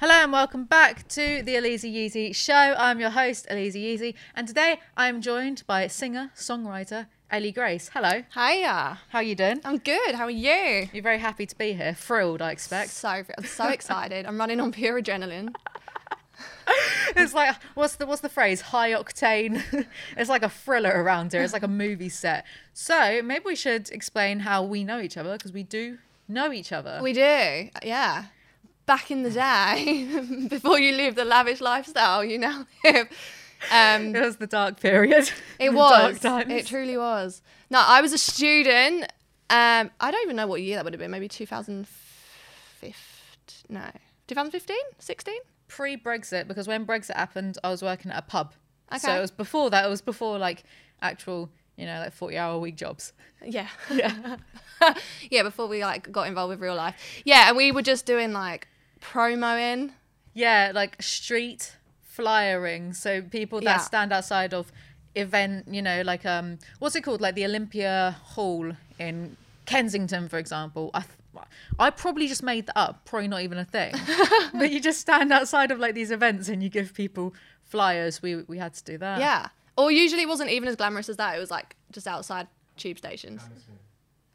Hello and welcome back to the Elise Yeezy Show. I'm your host, Elise Yeezy, and today I am joined by singer, songwriter, Ellie Grace. Hello. Hiya. How are you doing? I'm good. How are you? You're very happy to be here. Thrilled, I expect. So I'm so excited. I'm running on pure adrenaline. it's like what's the what's the phrase? High octane. it's like a thriller around here. It's like a movie set. So maybe we should explain how we know each other because we do know each other. We do. Yeah. Back in the day, before you live the lavish lifestyle you now live. Um, it was the dark period. It was. It truly was. No, I was a student. Um, I don't even know what year that would have been. Maybe 2015. No, 2015, 16. pre-Brexit because when Brexit happened, I was working at a pub. Okay. So it was before that. It was before like actual, you know, like forty-hour week jobs. Yeah. Yeah. yeah, before we like got involved with real life. Yeah, and we were just doing like promoing. Yeah, like street flyering. So people that Yeah. stand outside of event, you know, like um, what's it called? Like the Olympia Hall in Kensington, for example. I. Th- I probably just made that up, probably not even a thing. but you just stand outside of like these events and you give people flyers. We we had to do that. Yeah. Or usually it wasn't even as glamorous as that. It was like just outside tube stations.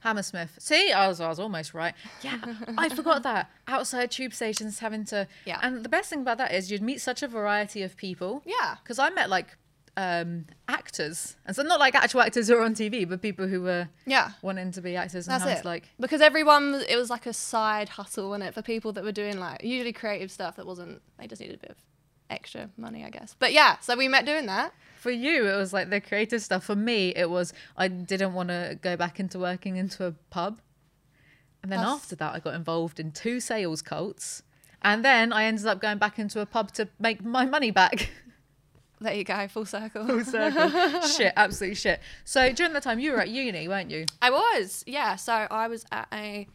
Hammersmith. See, I was, I was almost right. Yeah, I forgot that. Outside tube stations having to. Yeah. And the best thing about that is you'd meet such a variety of people. Yeah. Because I met like um, actors. And so not like actual actors who are on TV, but people who were Yeah. wanting to be actors. And That's it. like, because everyone, it was like a side hustle, wasn't it, for people that were doing like usually creative stuff that wasn't, they just needed a bit of extra money, I guess. But yeah, so we met doing that. For you, it was like the creative stuff. For me, it was I didn't want to go back into working into a pub. And then That's- after that, I got involved in two sales cults. And then I ended up going back into a pub to make my money back. There you go, full circle. Full circle. shit, absolute shit. So during that time, you were at uni, weren't you? I was, yeah. So I was at a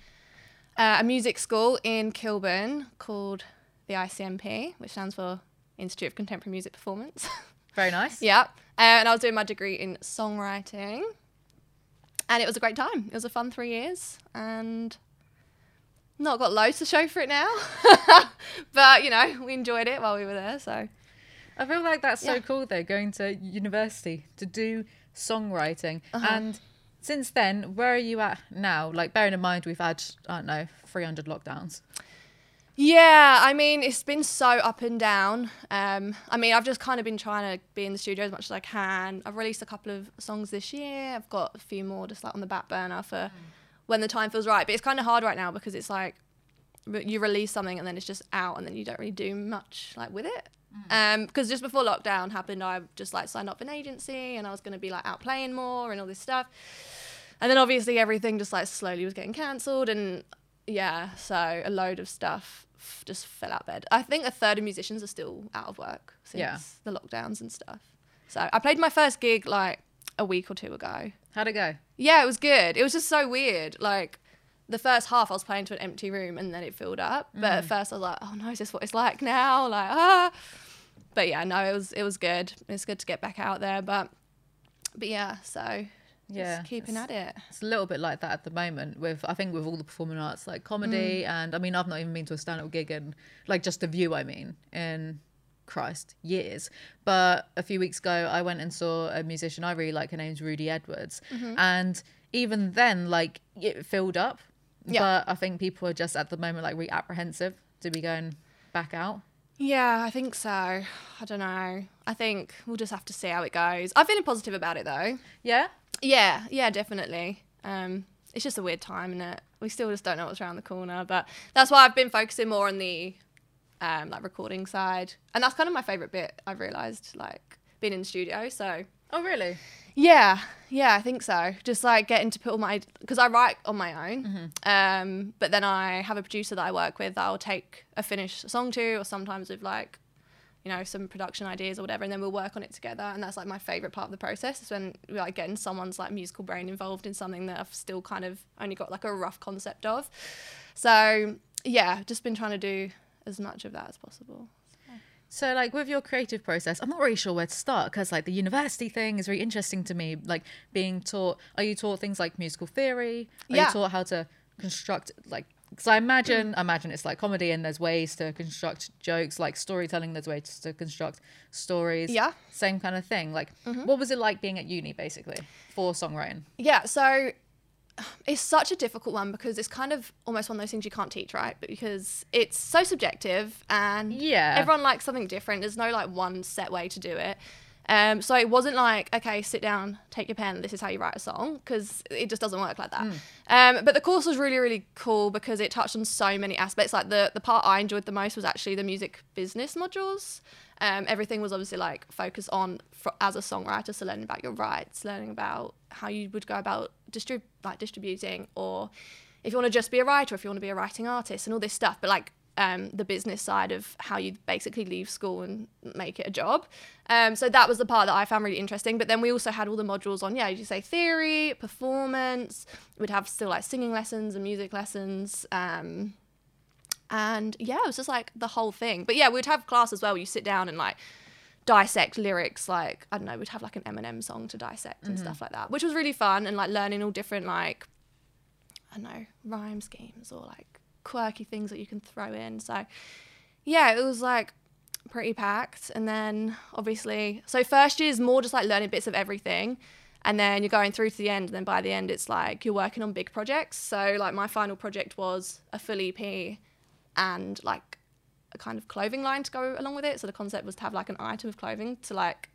uh, a music school in Kilburn called the ICMP, which stands for Institute of Contemporary Music Performance. Very nice. yeah, and I was doing my degree in songwriting, and it was a great time. It was a fun three years, and not got loads to show for it now, but you know we enjoyed it while we were there. So I feel like that's so Yeah. cool though, going to university to do songwriting. Uh-huh. And since then, where are you at now? Like bearing in mind we've had, I don't know, 300 lockdowns. Yeah, I mean, it's been so up and down. Um, I mean, I've just kind of been trying to be in the studio as much as I can. I've released a couple of songs this year. I've got a few more just like on the back burner for when the time feels right. But it's kind of hard right now because it's like you release something and then it's just out and then you don't really do much like with it. Um, because just before lockdown happened, I just like signed up for an agency and I was going to be like out playing more and all this stuff. And then obviously everything just like slowly was getting cancelled and yeah, so a load of stuff f- just fell out of bed. I think a third of musicians are still out of work since Yeah. the lockdowns and stuff. So I played my first gig like a week or two ago. How'd it go? Yeah, it was good. It was just so weird. Like the first half, I was playing to an empty room and then it filled up. But at first, I was like, "Oh no, is this what it's like now?" Like ah. But yeah, no, it was it was good. It's good to get back out there. But but yeah, so Yeah. just keeping at it. It's a little bit like that at the moment with, I think, with all the performing arts, like comedy. Mm. And I mean, I've not even been to a stand up gig and like just a view, I mean, in Christ, years. But a few weeks ago, I went and saw a musician I really like. Her name's Rudy Edwards. Mm-hmm. And even then, like, it filled up. Yeah. But I think people are just at the moment like re apprehensive to be going back out. Yeah, I think so. I don't know. I think we'll just have to see how it goes. I'm feeling positive about it though. Yeah. Yeah, yeah, definitely. Um, it's just a weird time, is it? We still just don't know what's around the corner, but that's why I've been focusing more on the um, like recording side, and that's kind of my favorite bit. I've realised, like being in the studio. So Oh, really? yeah, yeah, I think so. Just like getting to put all my because I write on my own, um, but then I have a producer that I work with that I'll take a finished song to, or sometimes with like, you know, some production ideas or whatever, and then we'll work on it together. And that's like my favorite part of the process is when we're like getting someone's like musical brain involved in something that I've still kind of only got like a rough concept of. So yeah, just been trying to do as much of that as possible. So, like with your creative process, I'm not really sure where to start because, like, the university thing is very interesting to me. Like, being taught, are you taught things like musical theory? Are Yeah. you taught how to construct like because I imagine, I imagine it's like comedy, and there's ways to construct jokes, like storytelling. There's ways to construct stories. Yeah. Same kind of thing. Like, mm-hmm. what was it like being at uni, basically, for songwriting? Yeah, so it's such a difficult one because it's kind of almost one of those things you can't teach, right? But because it's so subjective and Yeah. everyone likes something different. There's no like one set way to do it. Um, so it wasn't like, okay, sit down, take your pen, this is how you write a song, because it just doesn't work like that. Um, but the course was really, really cool because it touched on so many aspects. Like the, the part I enjoyed the most was actually the music business modules. Um, everything was obviously like focused on as a songwriter, so learning about your rights, learning about how you would go about distrib- like distributing, or if you want to just be a writer, if you want to be a writing artist, and all this stuff. But like um, the business side of how you basically leave school and make it a job. Um, so that was the part that I found really interesting. But then we also had all the modules on, yeah, you say, theory, performance. We'd have still like singing lessons and music lessons. Um, and yeah, it was just like the whole thing. But yeah, we'd have class as well. Where you sit down and like dissect lyrics. Like I don't know, we'd have like an Eminem song to dissect and stuff like that, which was really fun and like learning all different like I don't know rhyme schemes or like quirky things that you can throw in. So yeah, it was like pretty packed. And then obviously, so first year is more just like learning bits of everything. And then you're going through to the end. And then by the end, it's like you're working on big projects. So, like, my final project was a full EP and like a kind of clothing line to go along with it. So, the concept was to have like an item of clothing to like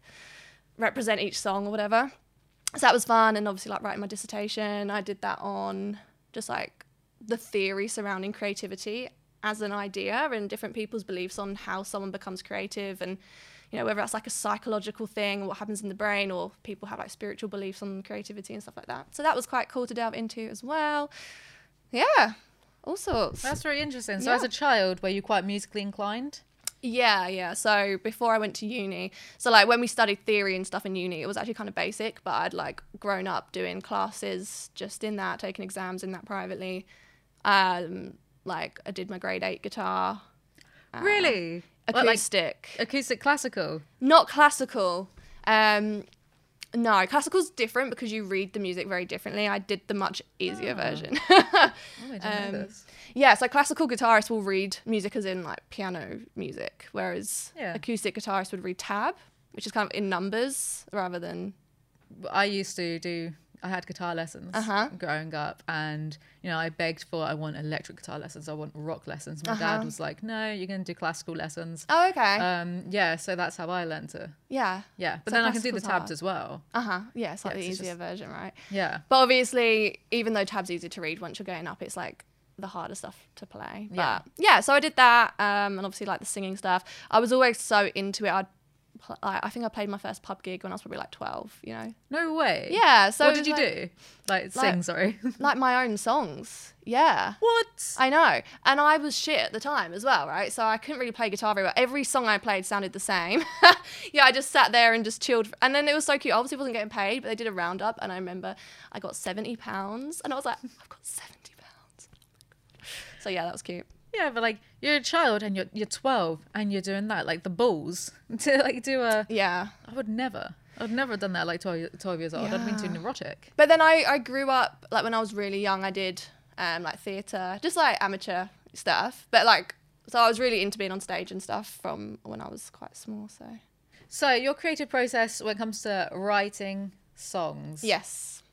represent each song or whatever. So, that was fun. And obviously, like, writing my dissertation, I did that on just like the theory surrounding creativity as an idea and different people's beliefs on how someone becomes creative and you know whether that's like a psychological thing or what happens in the brain or people have like spiritual beliefs on creativity and stuff like that so that was quite cool to delve into as well yeah all sorts That's very interesting. So, Yeah. as a child, were you quite musically inclined? Yeah, yeah. So before I went to uni, so like when we studied theory and stuff in uni, it was actually kind of basic, but I'd like grown up doing classes just in that, taking exams in that privately. Um, like I did my grade eight guitar, Really? What, like acoustic, acoustic classical? not classical. Um, no, classical's different because you read the music very differently. I did the much easier Oh. version. Oh, I didn't know Um, this. Yeah, so classical guitarists will read music as in like piano music, whereas Yeah. acoustic guitarists would read tab, which is kind of in numbers rather than I used to do. I had guitar lessons Uh-huh. growing up, and you know, I begged for I want electric guitar lessons. I want rock lessons. My dad Uh-huh. was like, "No, you're going to do classical lessons." Oh, okay. Um, yeah, so that's how I learned to. yeah. Yeah, but So then I can do the tabs as well. Uh huh. Yeah, it's like Yeah, the easier just- version, right? Yeah. But obviously, even though tab's easy to read, once you're going up, it's like the harder stuff to play. But Yeah. yeah, so I did that, um, and obviously like the singing stuff. I was always so into it. I'd, pl- I I think I played my first pub gig when I was probably like 12. You know. No way. Yeah. So what did you like- do? Like, like- sing? Sorry. Like my own songs. Yeah. what? I know. And I was shit at the time as well, right? So I couldn't really play guitar very well. Every song I played sounded the same. yeah, I just sat there and just chilled. And then it was so cute. I obviously wasn't getting paid, but they did a roundup. And I remember I got £70. And I was like, I've got £70. So yeah, that was cute. Yeah, but like you're a child and you're you're 12 and you're doing that like the balls to like do a. Yeah. I would never. I'd never have done that like 12, 12 years old. I'd have been too neurotic. But then I, I grew up, like when I was really young, I did um, like theatre, just like amateur stuff. But like, so I was really into being on stage and stuff from when I was quite small. So So your creative process when it comes to writing songs. yes.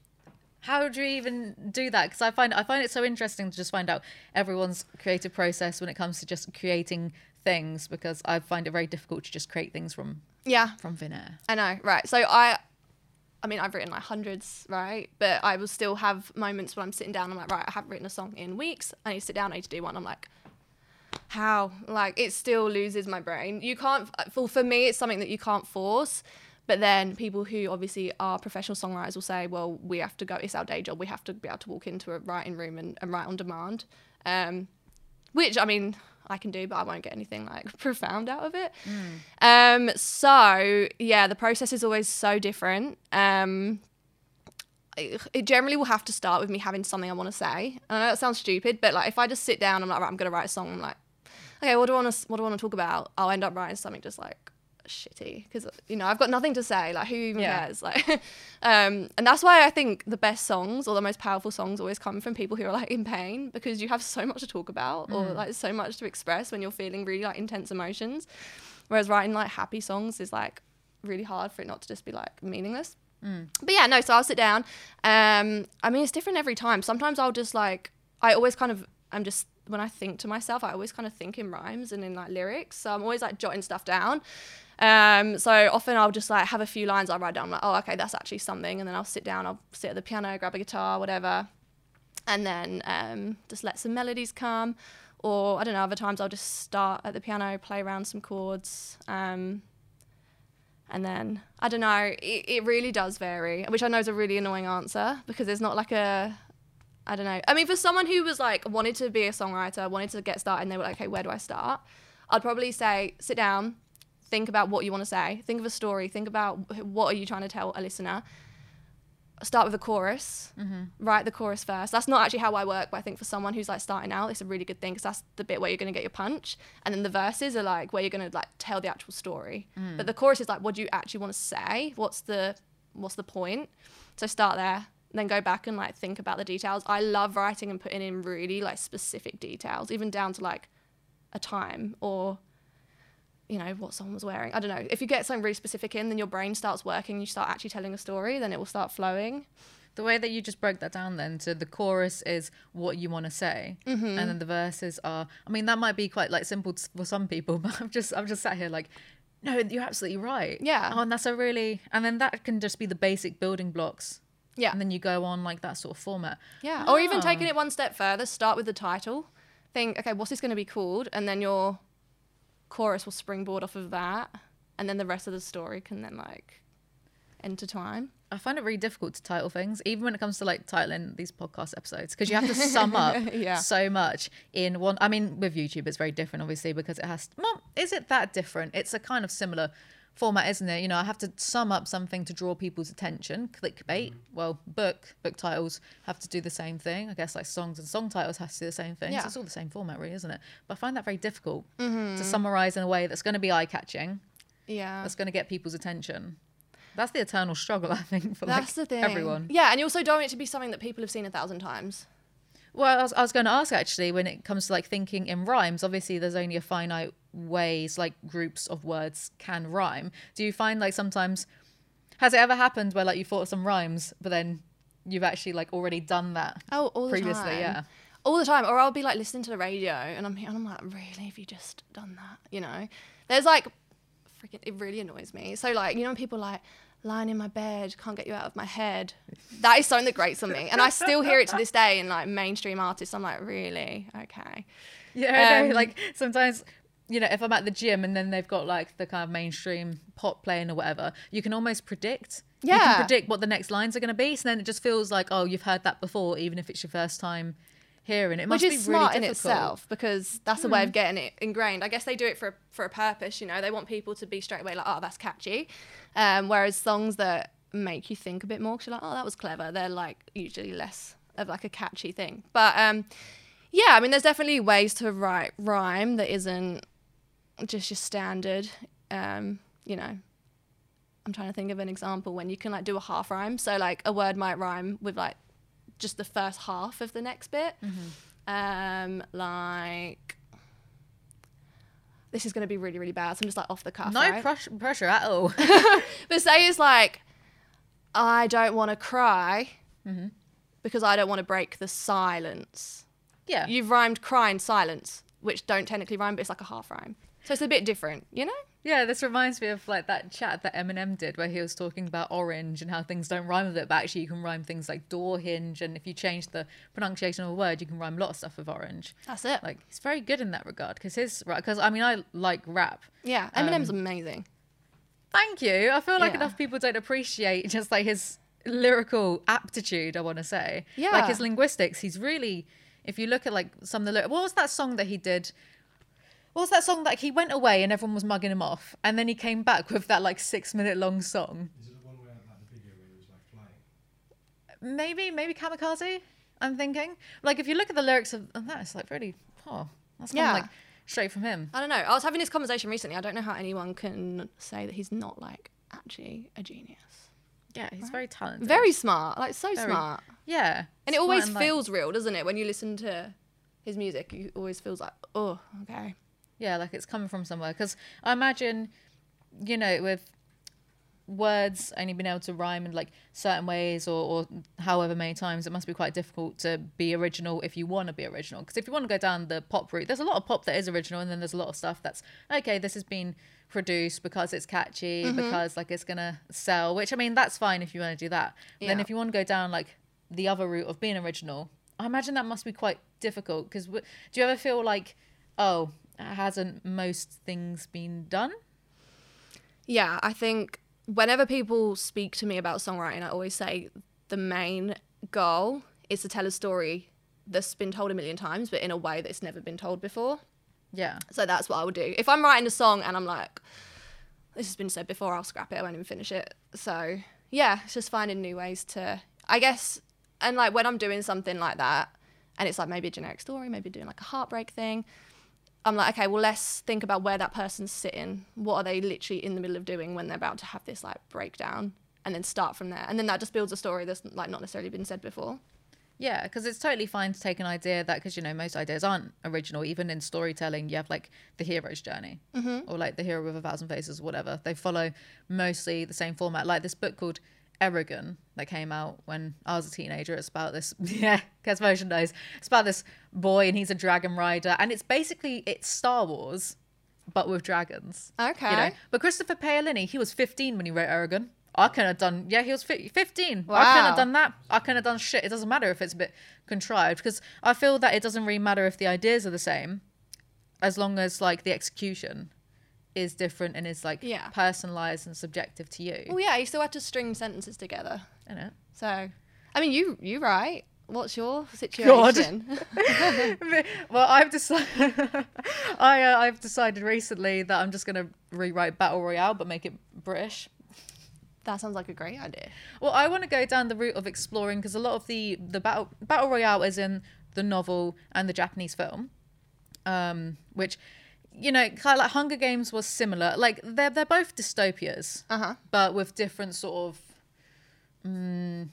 How do you even do that? Because I find I find it so interesting to just find out everyone's creative process when it comes to just creating things. Because I find it very difficult to just create things from Yeah. from thin air. I know, right. So I I mean I've written like hundreds, right? But I will still have moments when I'm sitting down, I'm like, right, I haven't written a song in weeks. I need to sit down, I need to do one. I'm like, how? Like it still loses my brain. You can't for for me it's something that you can't force. But then people who obviously are professional songwriters will say, well, we have to go, it's our day job. We have to be able to walk into a writing room and, and write on demand. Um, which I mean, I can do, but I won't get anything like profound out of it. Um, so yeah, the process is always so different. Um, it it generally will have to start with me having something I want to say. I know that sounds stupid, but like if I just sit down, I'm like, right, I'm gonna write a song. I'm like, okay, what do I want to what do I want to talk about? I'll end up writing something just like shitty because you know I've got nothing to say. Like who even Yeah. cares? Like, um, and that's why I think the best songs or the most powerful songs always come from people who are like in pain because you have so much to talk about or like so much to express when you're feeling really like intense emotions. Whereas writing like happy songs is like really hard for it not to just be like meaningless. But yeah, no. So I'll sit down. Um, I mean, it's different every time. Sometimes I'll just like I always kind of I'm just when I think to myself, I always kind of think in rhymes and in like lyrics. So I'm always like jotting stuff down. Um, so often I'll just like have a few lines I'll write down. I'm like, oh, okay, that's actually something, and then I'll sit down. I'll sit at the piano, grab a guitar, whatever, and then um, just let some melodies come. Or I don't know. Other times I'll just start at the piano, play around some chords. Um, and then I don't know. It, it really does vary, which I know is a really annoying answer because there's not like a I don't know. I mean, for someone who was like wanted to be a songwriter, wanted to get started, and they were like, okay, where do I start? I'd probably say sit down, think about what you want to say, think of a story, think about what are you trying to tell a listener. Start with a chorus, mm-hmm. write the chorus first. That's not actually how I work, but I think for someone who's like starting out, it's a really good thing because that's the bit where you're going to get your punch, and then the verses are like where you're going to like tell the actual story. Mm. But the chorus is like, what do you actually want to say? What's the what's the point? So start there, then go back and like think about the details. I love writing and putting in really like specific details, even down to like a time or you know what someone was wearing. I don't know. If you get something really specific in, then your brain starts working. You start actually telling a story, then it will start flowing. The way that you just broke that down then to the chorus is what you want to say, Mm-hmm. and then the verses are. I mean, that might be quite like simple for some people, but I'm just I'm just sat here like, no, you're absolutely right. Yeah. Oh, and that's a really and then that can just be the basic building blocks, Yeah. and then you go on like that sort of format. Yeah. Or even Ah. taking it one step further, start with the title. Think, okay, what's this going to be called? And then your chorus will springboard off of that. And then the rest of the story can then like intertwine. I find it really difficult to title things, even when it comes to like titling these podcast episodes, because you have to sum up Yeah. so much in one. I mean, with YouTube, it's very different, obviously, because it has. Well, is it that different? It's a kind of similar format, isn't it? You know, I have to sum up something to draw people's attention. Clickbait. Mm-hmm. Well, book book titles have to do the same thing. I guess like songs and song titles have to do the same thing. So Yeah. it's all the same format, really, isn't it? But I find that very difficult mm-hmm. to summarize in a way that's going to be eye catching. Yeah. That's going to get people's attention. That's the eternal struggle, I think, for That's like the thing. everyone. Yeah. And you also don't want it to be something that people have seen a thousand times. Well, I was, I was going to ask actually, when it comes to like thinking in rhymes, obviously there's only a finite ways like groups of words can rhyme. Do you find like sometimes has it ever happened where like you thought of some rhymes, but then you've actually like already done that Oh, all the previously? time. Yeah. all the time or i'll be like listening to the radio and i'm here and i'm like really have you just done that you know there's like freaking it really annoys me so like you know when people like lying in my bed can't get you out of my head that is something that grates on me and i still hear it to this day in like mainstream artists i'm like really okay Yeah. Um, like sometimes, you know, if I'm at the gym and then they've got like the kind of mainstream pop playing or whatever, you can almost predict. Yeah. You can predict what the next lines are going to be. So then it just feels like, oh, you've heard that before, even if it's your first time hearing it. Must which be is really smart in itself because that's a way of getting it ingrained. I guess they do it for a, for a purpose. You know, they want people to be straight away like, oh, that's catchy. Um, whereas songs that make you think a bit more, because you're like, oh, that was clever. They're like usually less of like a catchy thing. But um, yeah, I mean, there's definitely ways to write rhyme that isn't just your standard. Um, you know, I'm trying to think of an example when you can like do a half rhyme. So like a word might rhyme with like just the first half of the next bit. Um, like this is going to be really really bad. So I'm just like off the cuff. No right? press- pressure at all. But say it's like, I don't want to cry Mm-hmm. because I don't want to break the silence. yeah. You've rhymed cry and silence, which don't technically rhyme, but it's like a half rhyme. So it's a bit different, you know? Yeah, this reminds me of like that chat that Eminem did where he was talking about orange and how things don't rhyme with it, but actually you can rhyme things like door hinge, and if you change the pronunciation of a word, you can rhyme a lot of stuff with orange. That's it. Like he's very good in that regard because his because I mean I like rap. yeah, um, Eminem's amazing. Thank you. I feel like Yeah. enough people don't appreciate just like his lyrical aptitude. I want to say, yeah, like his linguistics. He's really, if you look at like some of the what was that song that he did? What was that song that he went away and everyone was mugging him off, and then he came back with that like six minute long song? Is it the one where like the video where he was like flying? Maybe, maybe Kamikaze. I'm thinking. Like if you look at the lyrics of, of that, it's like really, oh, that's Yeah. like straight from him. I don't know. I was having this conversation recently. I don't know how anyone can say that he's not like actually a genius. Yeah, he's very talented. Very smart, like so Very- smart. yeah, And it always and, like- feels real, doesn't it? When you listen to his music, it always feels like, oh, okay. Yeah, like it's coming from somewhere. Because I imagine, you know, with words only being able to rhyme in like certain ways or, or however many times, it must be quite difficult to be original if you want to be original. Because if you want to go down the pop route, there's a lot of pop that is original, and then there's a lot of stuff that's okay. This has been produced because it's catchy, Mm-hmm. because like it's gonna sell. Which I mean, that's fine if you want to do that. But Then if you want to go down like the other route of being original, I imagine that must be quite difficult. Because do you ever feel like, oh, hasn't most things been done? Yeah, I think whenever people speak to me about songwriting, I always say the main goal is to tell a story that's been told a million times, but in a way that's never been told before. Yeah. So that's what I would do. If I'm writing a song and I'm like, this has been said before, I'll scrap it. I won't even finish it. So yeah, it's just finding new ways to, I guess, and like when I'm doing something like that, and it's like maybe a generic story, maybe doing like a heartbreak thing. I'm like, okay, well, let's think about where that person's sitting. What are they literally in the middle of doing when they're about to have this like breakdown? And then start from there. And then that just builds a story that's like not necessarily been said before. Yeah, because it's totally fine to take an idea that, because you know, most ideas aren't original. Even in storytelling, you have like the hero's journey mm-hmm. or like the hero with a thousand faces, whatever. They follow mostly the same format. Like this book called Eragon that came out when I was a teenager. It's about this, yeah, Motion knows. It's about this boy and he's a dragon rider. And it's basically, it's Star Wars, but with dragons. Okay. You know? But Christopher Paolini, he was 15 when he wrote Eragon. I couldn't have done, yeah, he was fi- 15. I couldn't have done that. I couldn't have done shit. It doesn't matter if it's a bit contrived because I feel that it doesn't really matter if the ideas are the same as long as like the execution is different and is like Yeah. personalized and subjective to you. Well, yeah, you still had to string sentences together. Innit? So, I mean, you you right. What's your situation? well, I've decided. I uh, I've decided recently that I'm just gonna rewrite Battle Royale but make it British. that sounds like a great idea. Well, I want to go down the route of exploring because a lot of the the battle battle royale is in the novel and the Japanese film, um, which you know, kind of like Hunger Games was similar. Like they're they're both dystopias, Uh huh. but with different sort of. Mm,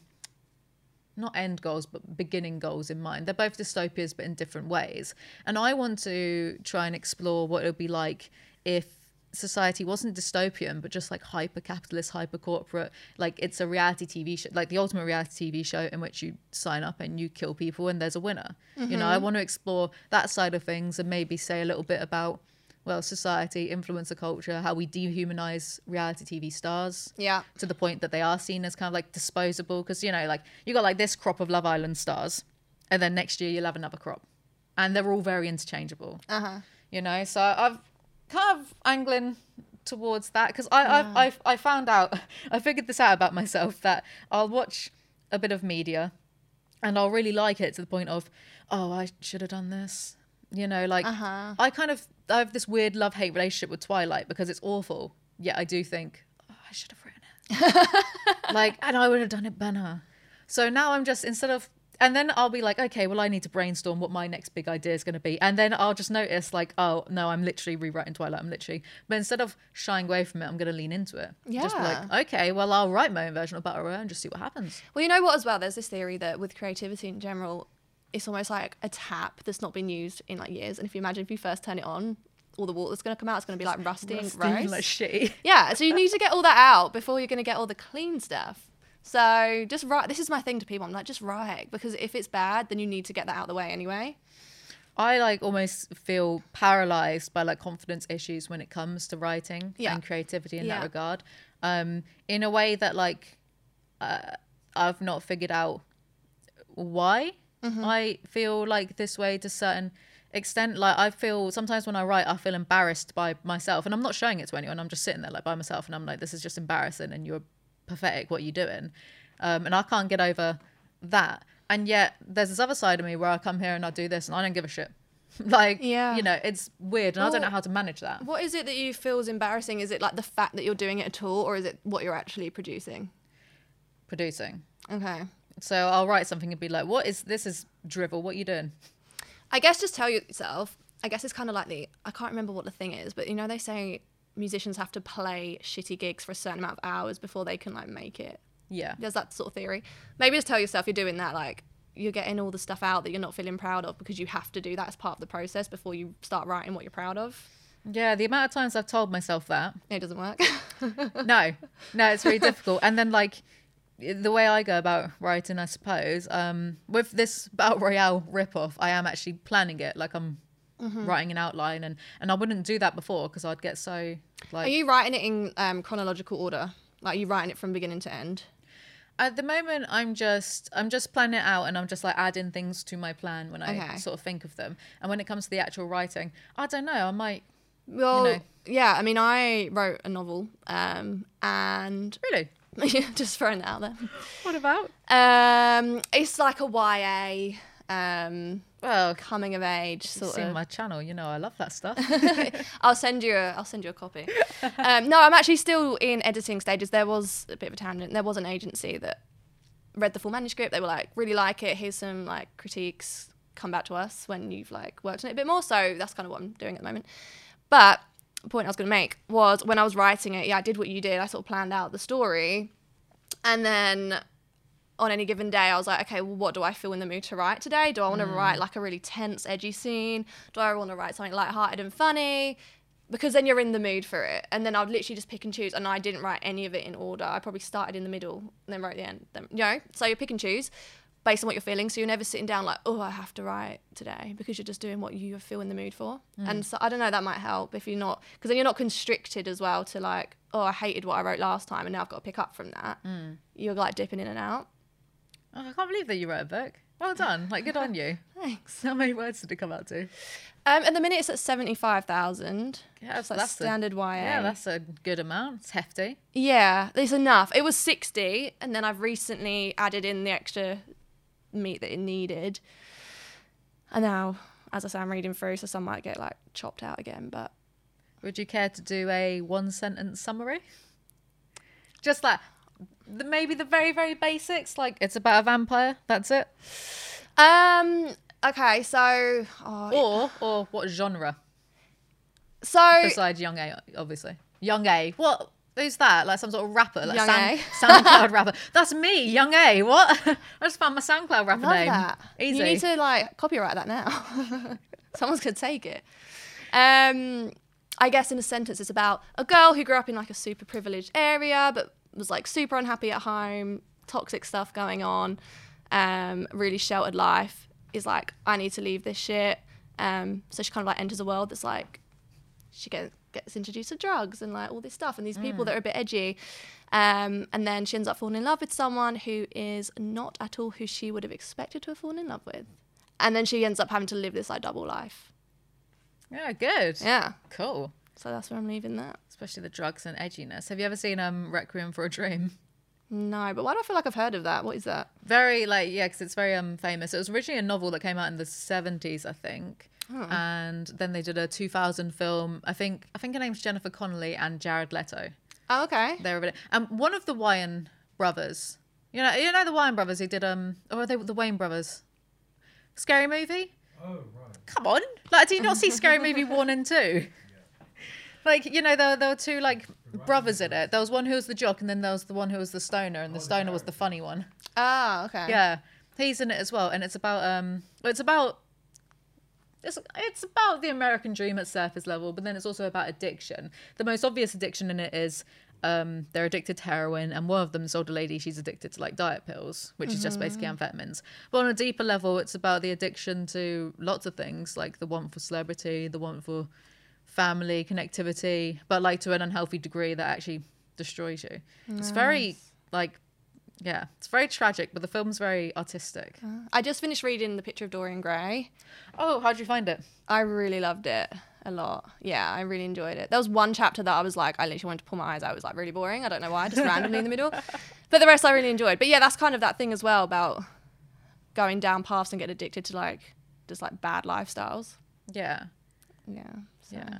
not end goals, but beginning goals in mind. They're both dystopias, but in different ways. And I want to try and explore what it would be like if society wasn't dystopian, but just like hyper capitalist, hyper corporate. Like it's a reality TV show, like the ultimate reality TV show in which you sign up and you kill people and there's a winner. You know, I want to explore that side of things and maybe say a little bit about. Well, society, influencer culture, how we dehumanize reality TV stars Yeah. to the point that they are seen as kind of like disposable because you know like you got like this crop of love island stars and then next year you'll have another crop and they're all very interchangeable Uh huh. you know so i've kind of angling towards that because I, I've, I've i found out i figured this out about myself that i'll watch a bit of media and i'll really like it to the point of oh i should have done this you know like Uh-huh. i kind of i have this weird love hate relationship with twilight because it's awful yet i do think oh, i should have written it like and i would have done it better so now i'm just instead of and then I'll be like, okay, well, I need to brainstorm what my next big idea is going to be. And then I'll just notice, like, oh, no, I'm literally rewriting Twilight. I'm literally, but instead of shying away from it, I'm going to lean into it. Yeah. Just be like, okay, well, I'll write my own version of Battle Royale and just see what happens. Well, you know what, as well? There's this theory that with creativity in general, it's almost like a tap that's not been used in like years. And if you imagine if you first turn it on, all the water's going to come out. It's going to be like rusty and Rusty, gross. like shitty. yeah, so you need to get all that out before you're going to get all the clean stuff. So just write. This is my thing to people. I'm like, just write because if it's bad, then you need to get that out of the way anyway. I like almost feel paralyzed by like confidence issues when it comes to writing Yeah. and creativity in Yeah. that regard. Um, in a way that like uh, I've not figured out why Mm-hmm. I feel like this way to certain extent. Like I feel sometimes when I write, I feel embarrassed by myself, and I'm not showing it to anyone. I'm just sitting there like by myself, and I'm like, this is just embarrassing, and you're pathetic. What are you doing? Um, and I can't get over that. And yet there's this other side of me where I come here and I do this, and I don't give a shit. like Yeah. you know, it's weird, and I don't know how to manage that. What is it that you feel is embarrassing? Is it like the fact that you're doing it at all, or is it what you're actually producing? Producing. Okay. So I'll write something and be like, "What is this? Is drivel? What are you doing?" I guess just tell yourself, I guess it's kind of like the I can't remember what the thing is, but you know they say musicians have to play shitty gigs for a certain amount of hours before they can like make it. Yeah. There's that sort of theory. Maybe just tell yourself you're doing that like you're getting all the stuff out that you're not feeling proud of because you have to do that as part of the process before you start writing what you're proud of. Yeah, the amount of times I've told myself that. It doesn't work. No, no, it's very difficult. And then, like, the way I go about writing, I suppose, um, with this Battle Royale ripoff, I am actually planning it. Like, I'm Mm-hmm. writing an outline, and, and I wouldn't do that before because I'd get so, like. Are you writing it in um, chronological order? Like are you writing it from beginning to end? at the moment, I'm just, I'm just planning it out and I'm just like adding things to my plan when I Okay. sort of think of them. And when it comes to the actual writing, I don't know, I might, Well, know. yeah. I mean, I wrote a novel, um, and really? just throwing that out there. What about? Um, it's like a YA, um, Well, coming of age sort of. my channel, you know, I love that stuff. I'll send you a I'll send you a copy. um, no, I'm actually still in editing stages. There was a bit of a tangent. There was an agency that read the full manuscript. They were like, really like it. Here's some like critiques. Come back to us when you've like worked on it a bit more. So that's kind of what I'm doing at the moment. But point I was going to make was when I was writing it, yeah, I did what you did. I sort of planned out the story, and then on any given day, I was like, okay, well, what do I feel in the mood to write today? Do I want to hmm. write like a really tense, edgy scene? Do I want to write something lighthearted and funny? Because then you're in the mood for it. And then I'd literally just pick and choose. And I didn't write any of it in order. I probably started in the middle and then wrote the end. Then, you know, so you pick and choose based on what you're feeling. So you're never sitting down like, oh, I have to write today because you're just doing what you feel in the mood for. And so I don't know, that might help if you're not, because then you're not constricted as well to like, oh, I hated what I wrote last time and now I've got to pick up from that. You're like dipping in and out. Oh, I can't believe that you wrote a book. Well done. Like, good on you. Thanks. How many words did it come out to? Um, at the minute, it's at seventy-five thousand. Yeah, That's like that's a- standard YA. Yeah, that's a good amount. It's hefty. yeah, it's enough. It was sixty, and then I've recently added in the extra meat that it needed. And now, as I say, I'm reading through, so some might get like chopped out again. But Would you care to do a one sentence summary? Just like the, maybe the very, very basics. Like, it's about a vampire. That's it. um, okay, so oh, Or, or what genre? so Besides Young A, obviously. Young A. What? Who's that? Like some sort of rapper? Like Young Sound, A. SoundCloud rapper. That's me, Young A. What? I just found my SoundCloud rapper love name. that. Easy. You need to like copyright that now. Someone's gonna take it. Um, I guess in a sentence, it's about a girl who grew up in like a super privileged area, but was like super unhappy at home, toxic stuff going on, um, really sheltered life. Is like, I need to leave this shit. Um, so she kind of like enters a world that's like, she gets gets introduced to drugs and like all this stuff and these people that are a bit edgy. Um, and then she ends up falling in love with someone who is not at all who she would have expected to have fallen in love with. And then she ends up having to live this like double life. yeah, good. Yeah. Cool. So that's where I'm leaving that. Especially the drugs and edginess. Have you ever seen um Requiem for a Dream? No, but why do I feel like I've heard of that? What is that? Very like yeah, because it's very um famous. It was originally a novel that came out in the seventies, I think, and then they did a two thousand film. I think I think her name's Jennifer Connelly and Jared Leto. Oh, okay. They were um one of the Wayan brothers. You know, you know the Wayan brothers who did um or are they the Wayne brothers? Scary movie. Oh, right. Come on, like do you not see Scary Movie one and two? Yeah. Like you know there there were two like brothers in it. There was one who was the jock, and then there was the one who was the stoner, and the Oh, the stoner was the funny one. Oh, okay. Yeah, he's in it as well, and it's about um, it's about it's it's about the American dream at surface level, but then it's also about addiction. The most obvious addiction in it is um, they're addicted to heroin, and one of them, this older lady, she's addicted to like diet pills, which is just basically amphetamines. But on a deeper level, it's about the addiction to lots of things, like the want for celebrity, the want for family connectivity, but like to an unhealthy degree that actually destroys you. It's very like yeah, it's very tragic, but the film's very artistic. Uh, I just finished reading The Picture of Dorian Gray. Oh, how'd you find it? I really loved it a lot. Yeah, I really enjoyed it. There was one chapter that I was like, I literally wanted to pull my eyes out. It was like really boring. I don't know why, just randomly in the middle. But the rest I really enjoyed. But yeah, that's kind of that thing as well about going down paths and getting addicted to like just like bad lifestyles. Yeah, Yeah. so- yeah.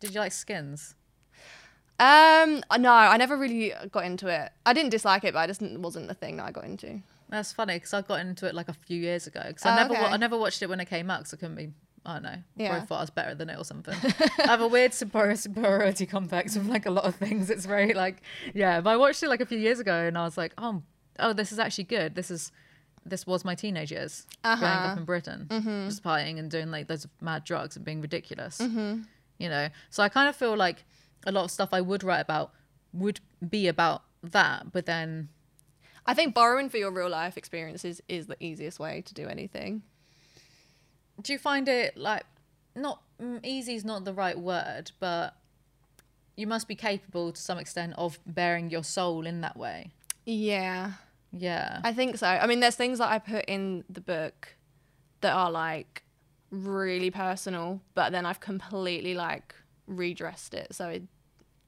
Did you like Skins? Um, no, I never really got into it. I didn't dislike it, but I just wasn't the thing that I got into. That's funny because I got into it like a few years ago. Because I Oh, never, wa- I never watched it when it came out because I couldn't be I don't know, Yeah. probably thought I was better than it or something. I have a weird superiority complex with like a lot of things. It's very like, yeah. But I watched it like a few years ago, and I was like, oh, oh, this is actually good. This is, this was my teenage years growing Uh-huh. up in Britain, just partying and doing like those mad drugs and being ridiculous. Mm-hmm. You know, so I kind of feel like a lot of stuff I would write about would be about that, but then I think borrowing for your real life experiences is the easiest way to do anything. do you find it like not mm, easy is not the right word but you must be capable to some extent of bearing your soul in that way Yeah, yeah I think so. I mean, there's things that I put in the book that are like really personal, but then I've completely like redressed it. So it,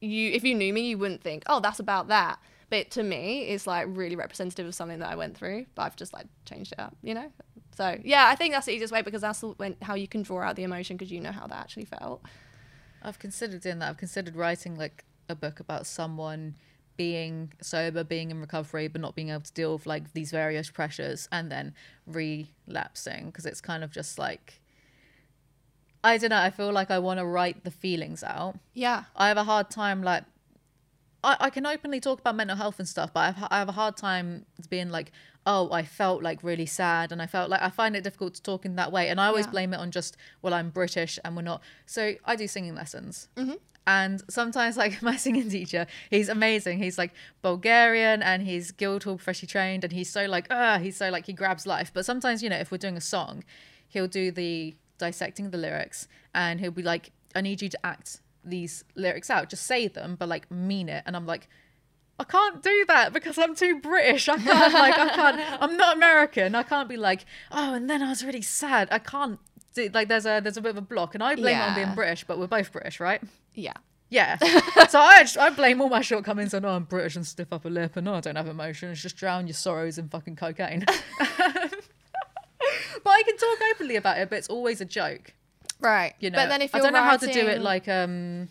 you, if you knew me, you wouldn't think, oh, that's about that. But to me, it's like really representative of something that I went through. But I've just like changed it up, you know. So yeah, I think that's the easiest way because that's when, how you can draw out the emotion because you know how that actually felt. i've considered doing that i've considered writing like a book about someone being sober being in recovery but not being able to deal with like these various pressures and then relapsing because it's kind of just like i don't know i feel like i want to write the feelings out Yeah. I have a hard time like I, I can openly talk about mental health and stuff, but I have, I have a hard time being like, oh, I felt like really sad, and I felt like I find it difficult to talk in that way, and I always Yeah. blame it on just well, I'm British and we're not. So I do singing lessons, Mm-hmm. and sometimes like my singing teacher, he's amazing. He's like Bulgarian and he's Guildhall freshly trained, and he's so like, ah, he's so like he grabs life. But sometimes you know, if we're doing a song, he'll do the dissecting the lyrics, and he'll be like, I need you to act these lyrics out. Just say them, but like mean it. And I'm like, I can't do that because I'm too British. I can't like I can't. I'm not American. I can't be like, oh, and then I was really sad. I can't. Do, like there's a there's a bit of a block, and I blame it on being British, but we're both British, right? Yeah. Yeah. so I I blame all my shortcomings on oh I'm British and stiff upper lip and oh I don't have emotions. Just drown your sorrows in fucking cocaine. but I can talk openly about it, but it's always a joke. Right. You know, but then if I you're don't know how to do it like um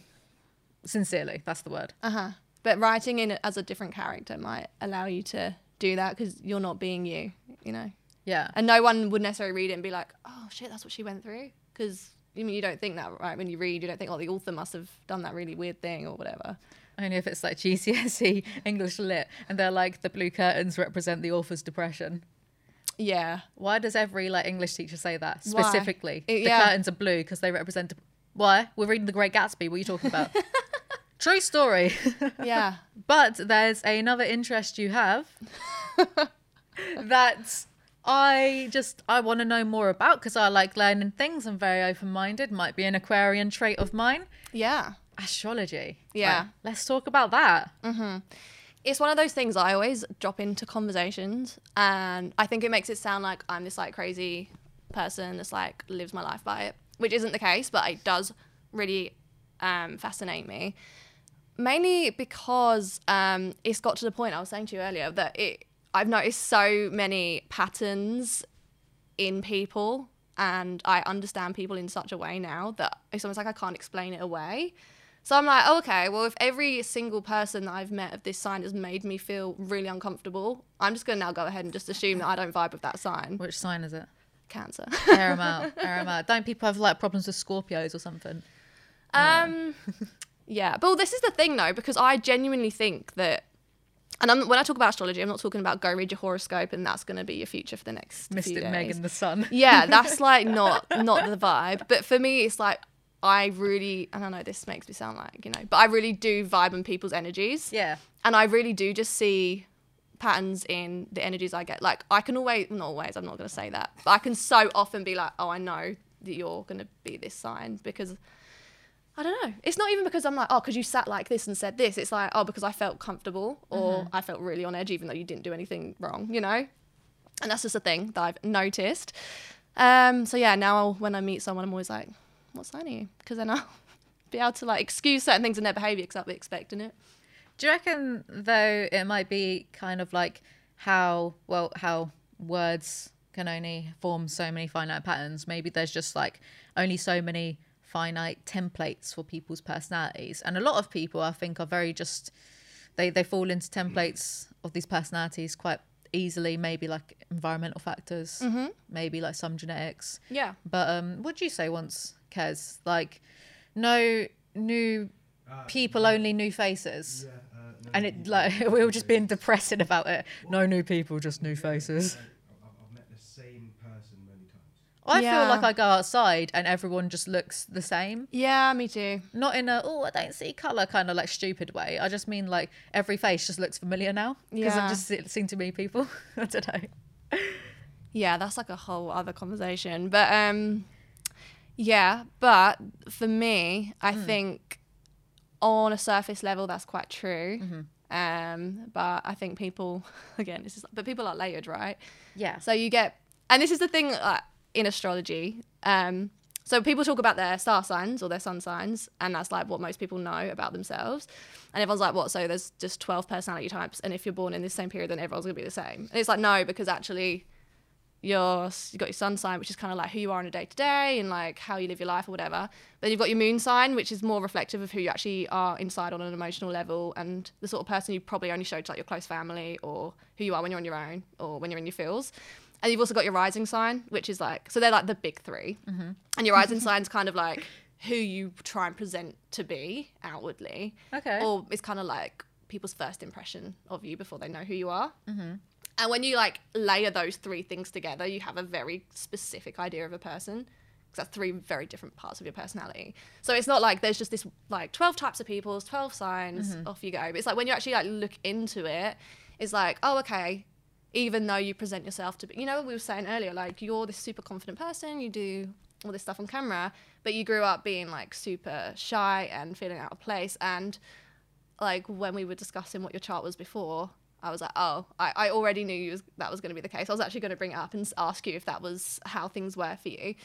sincerely. That's the word. Uh huh. But writing in it as a different character might allow you to do that because you're not being you, you know. Yeah. And no one would necessarily read it and be like, "Oh shit, that's what she went through," because I mean, you don't think that, right? When you read, you don't think, "Oh, the author must have done that really weird thing or whatever." Only if it's like GCSE English lit and they're like the blue curtains represent the author's depression. Yeah. Why does every like English teacher say that specifically? It- the yeah. curtains are blue because they represent. Why? We're reading The Great Gatsby. What are you talking about? True story. Yeah. but there's another interest you have that I just I want to know more about because I like learning things. I'm very open minded. Might be an Aquarian trait of mine. yeah. Astrology. Yeah. Let's talk about that. Mm-hmm. It's one of those things I always drop into conversations, and I think it makes it sound like I'm this like crazy person that's like lives my life by it, which isn't the case, but it does really um, fascinate me. Mainly because um, it's got to the point I was saying to you earlier that it I've noticed so many patterns in people, and I understand people in such a way now that it's almost like I can't explain it away. So I'm like, oh, okay, well, if every single person that I've met of this sign has made me feel really uncomfortable, I'm just going to now go ahead and just assume that I don't vibe with that sign. Which sign is it? Cancer. Air 'em out. Air 'em out. Don't people have like problems with Scorpios or something? Um, yeah, but well, this is the thing though, because I genuinely think that, and I'm, when I talk about astrology, I'm not talking about go read your horoscope and that's going to be your future for the next few Mystic. Meg and the Sun. yeah, that's like not not the vibe. But for me, it's like I really, and I know this makes me sound like you know, but I really do vibe on people's energies, Yeah. and I really do just see patterns in the energies I get. Like I can always, not always, I'm not going to say that, but I can so often be like, oh, I know that you're going to be this sign because. I don't know. It's not even because I'm like, oh, because you sat like this and said this. It's like, oh, because I felt comfortable or I felt really on edge, even though you didn't do anything wrong, you know? And that's just a thing that I've noticed. Um, so yeah, now when I meet someone, I'm always like, what sign are? Because then I'll be able to like excuse certain things in their behaviour because I'll be expecting it. Do you reckon though it might be kind of like how well how words can only form so many finite patterns? Maybe there's just like only so many finite templates for people's personalities, and a lot of people I think are very just they they fall into templates of these personalities quite easily. Maybe like environmental factors, Mm-hmm. maybe like some genetics. Yeah. But um, what did you say once, Kez? Like, no new Uh, people, only new faces. Yeah, uh, no, And it like we were just being depressing about it. No new people, just new faces. I've, I've met the same person many times. I Yeah. feel like I go outside and everyone just looks the same. Yeah, me too. Not in a oh I don't see color kind of like stupid way. I just mean like every face just looks familiar now because Yeah. I've just se- seen too many people. I don't know. Yeah, that's like a whole other conversation. But um yeah, but for me, I think on a surface level that's quite true. Um, but I think people again, this is but people are layered, right? Yeah. So you get, and this is the thing uh, in astrology. Um, so people talk about their star signs or their sun signs, and that's like what most people know about themselves. And everyone's like, "What? So there's just twelve personality types, and if you're born in this same period, then everyone's gonna be the same." And it's like, no, because actually, your you got your sun sign, which is kind of like who you are on a day to day and like how you live your life or whatever. Then you've got your moon sign, which is more reflective of who you actually are inside on an emotional level and the sort of person you probably only show to like your close family or who you are when you're on your own or when you're in your feels. And you've also got your rising sign, which is like so they're like the big 3 mm-hmm. and your rising sign's kind of like who you try and present to be outwardly, Okay. or it's kind of like people's first impression of you before they know who you are. Mm-hmm. And when you like layer those three things together, you have a very specific idea of a person. Because that's three very different parts of your personality. So it's not like there's just this like 12 types of people, 12 signs, mm-hmm. off you go. But it's like when you actually like look into it, it's like, oh, okay, even though you present yourself to be, you know, what we were saying earlier, like you're this super confident person, you do all this stuff on camera, but you grew up being like super shy and feeling out of place. And like when we were discussing what your chart was before, I was like, oh, I, I already knew you was, that was going to be the case. I was actually going to bring it up and ask you if that was how things were for you.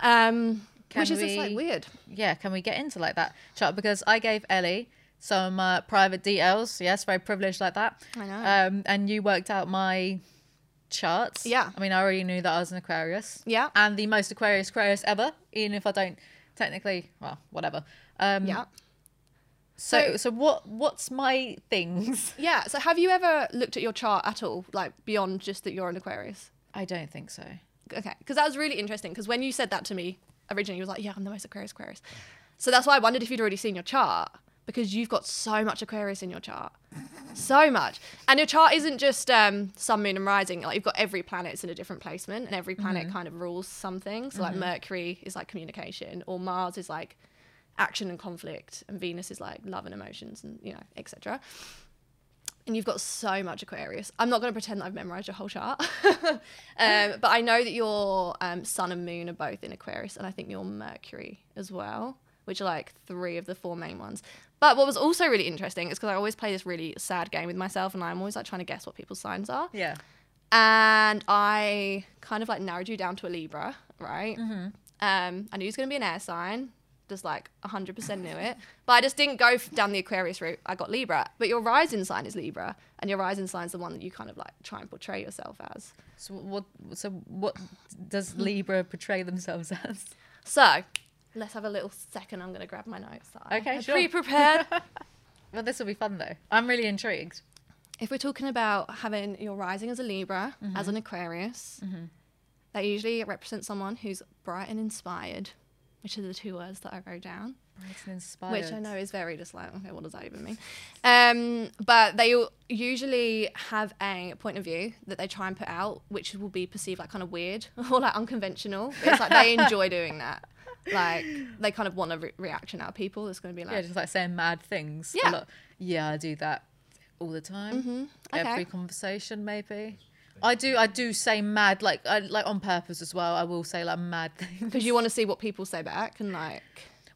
Um, Can which is just like weird. yeah, can we get into like that chart? Because I gave Ellie some uh, private details. Yes, very privileged like that. I know. Um, and you worked out my charts. Yeah. I mean, I already knew that I was an Aquarius. Yeah. And the most Aquarius Aquarius ever, even if I don't technically, well, whatever. Um, Yeah. So, So- so what? What's my things? Yeah. So have you ever looked at your chart at all, like beyond just that you're an Aquarius? I don't think so. Okay, because that was really interesting. Because when you said that to me originally, you was like, "Yeah, I'm the most Aquarius, Aquarius." So that's why I wondered if you'd already seen your chart because you've got so much Aquarius in your chart, so much. And your chart isn't just um, Sun, Moon, and Rising. Like you've got every planet is in a different placement, and every planet kind of rules something. So like Mercury is like communication, or Mars is like action and conflict, and Venus is like love and emotions, and you know, etc and you've got so much Aquarius. I'm not going to pretend that I've memorized your whole chart, um, but I know that your um, Sun and Moon are both in Aquarius, and I think your Mercury as well, which are like three of the four main ones. But what was also really interesting is because I always play this really sad game with myself, and I'm always like trying to guess what people's signs are. Yeah. And I kind of like narrowed you down to a Libra, right? Um, I knew it was going to be an air sign, just like 100% knew it. But I just didn't go down the Aquarius route. I got Libra. But your rising sign is Libra, and your rising sign is the one that you kind of like try and portray yourself as. So what? So what does Libra portray themselves as? So let's have a little second. I'm going to grab my notes. Okay, sure. Pre-prepared. Well, this will be fun though. I'm really intrigued. if we're talking about having your rising as a Libra, as mm-hmm. an Aquarius, mm-hmm. that usually represents someone who's bright and inspired, which are the two words that I wrote down. Which I know is very just like, okay, what does that even mean? Um, but they usually have a point of view that they try and put out, which will be perceived like kind of weird or like unconventional. It's like they enjoy doing that. Like they kind of want a re- reaction out of people. It's going to be like, Yeah, just like saying mad things. Yeah. Yeah, I do that all the time. Mm-hmm. Okay. Every conversation, maybe. I do. I do say mad, like I, like on purpose as well. I will say like mad things because you want to see what people say back and like,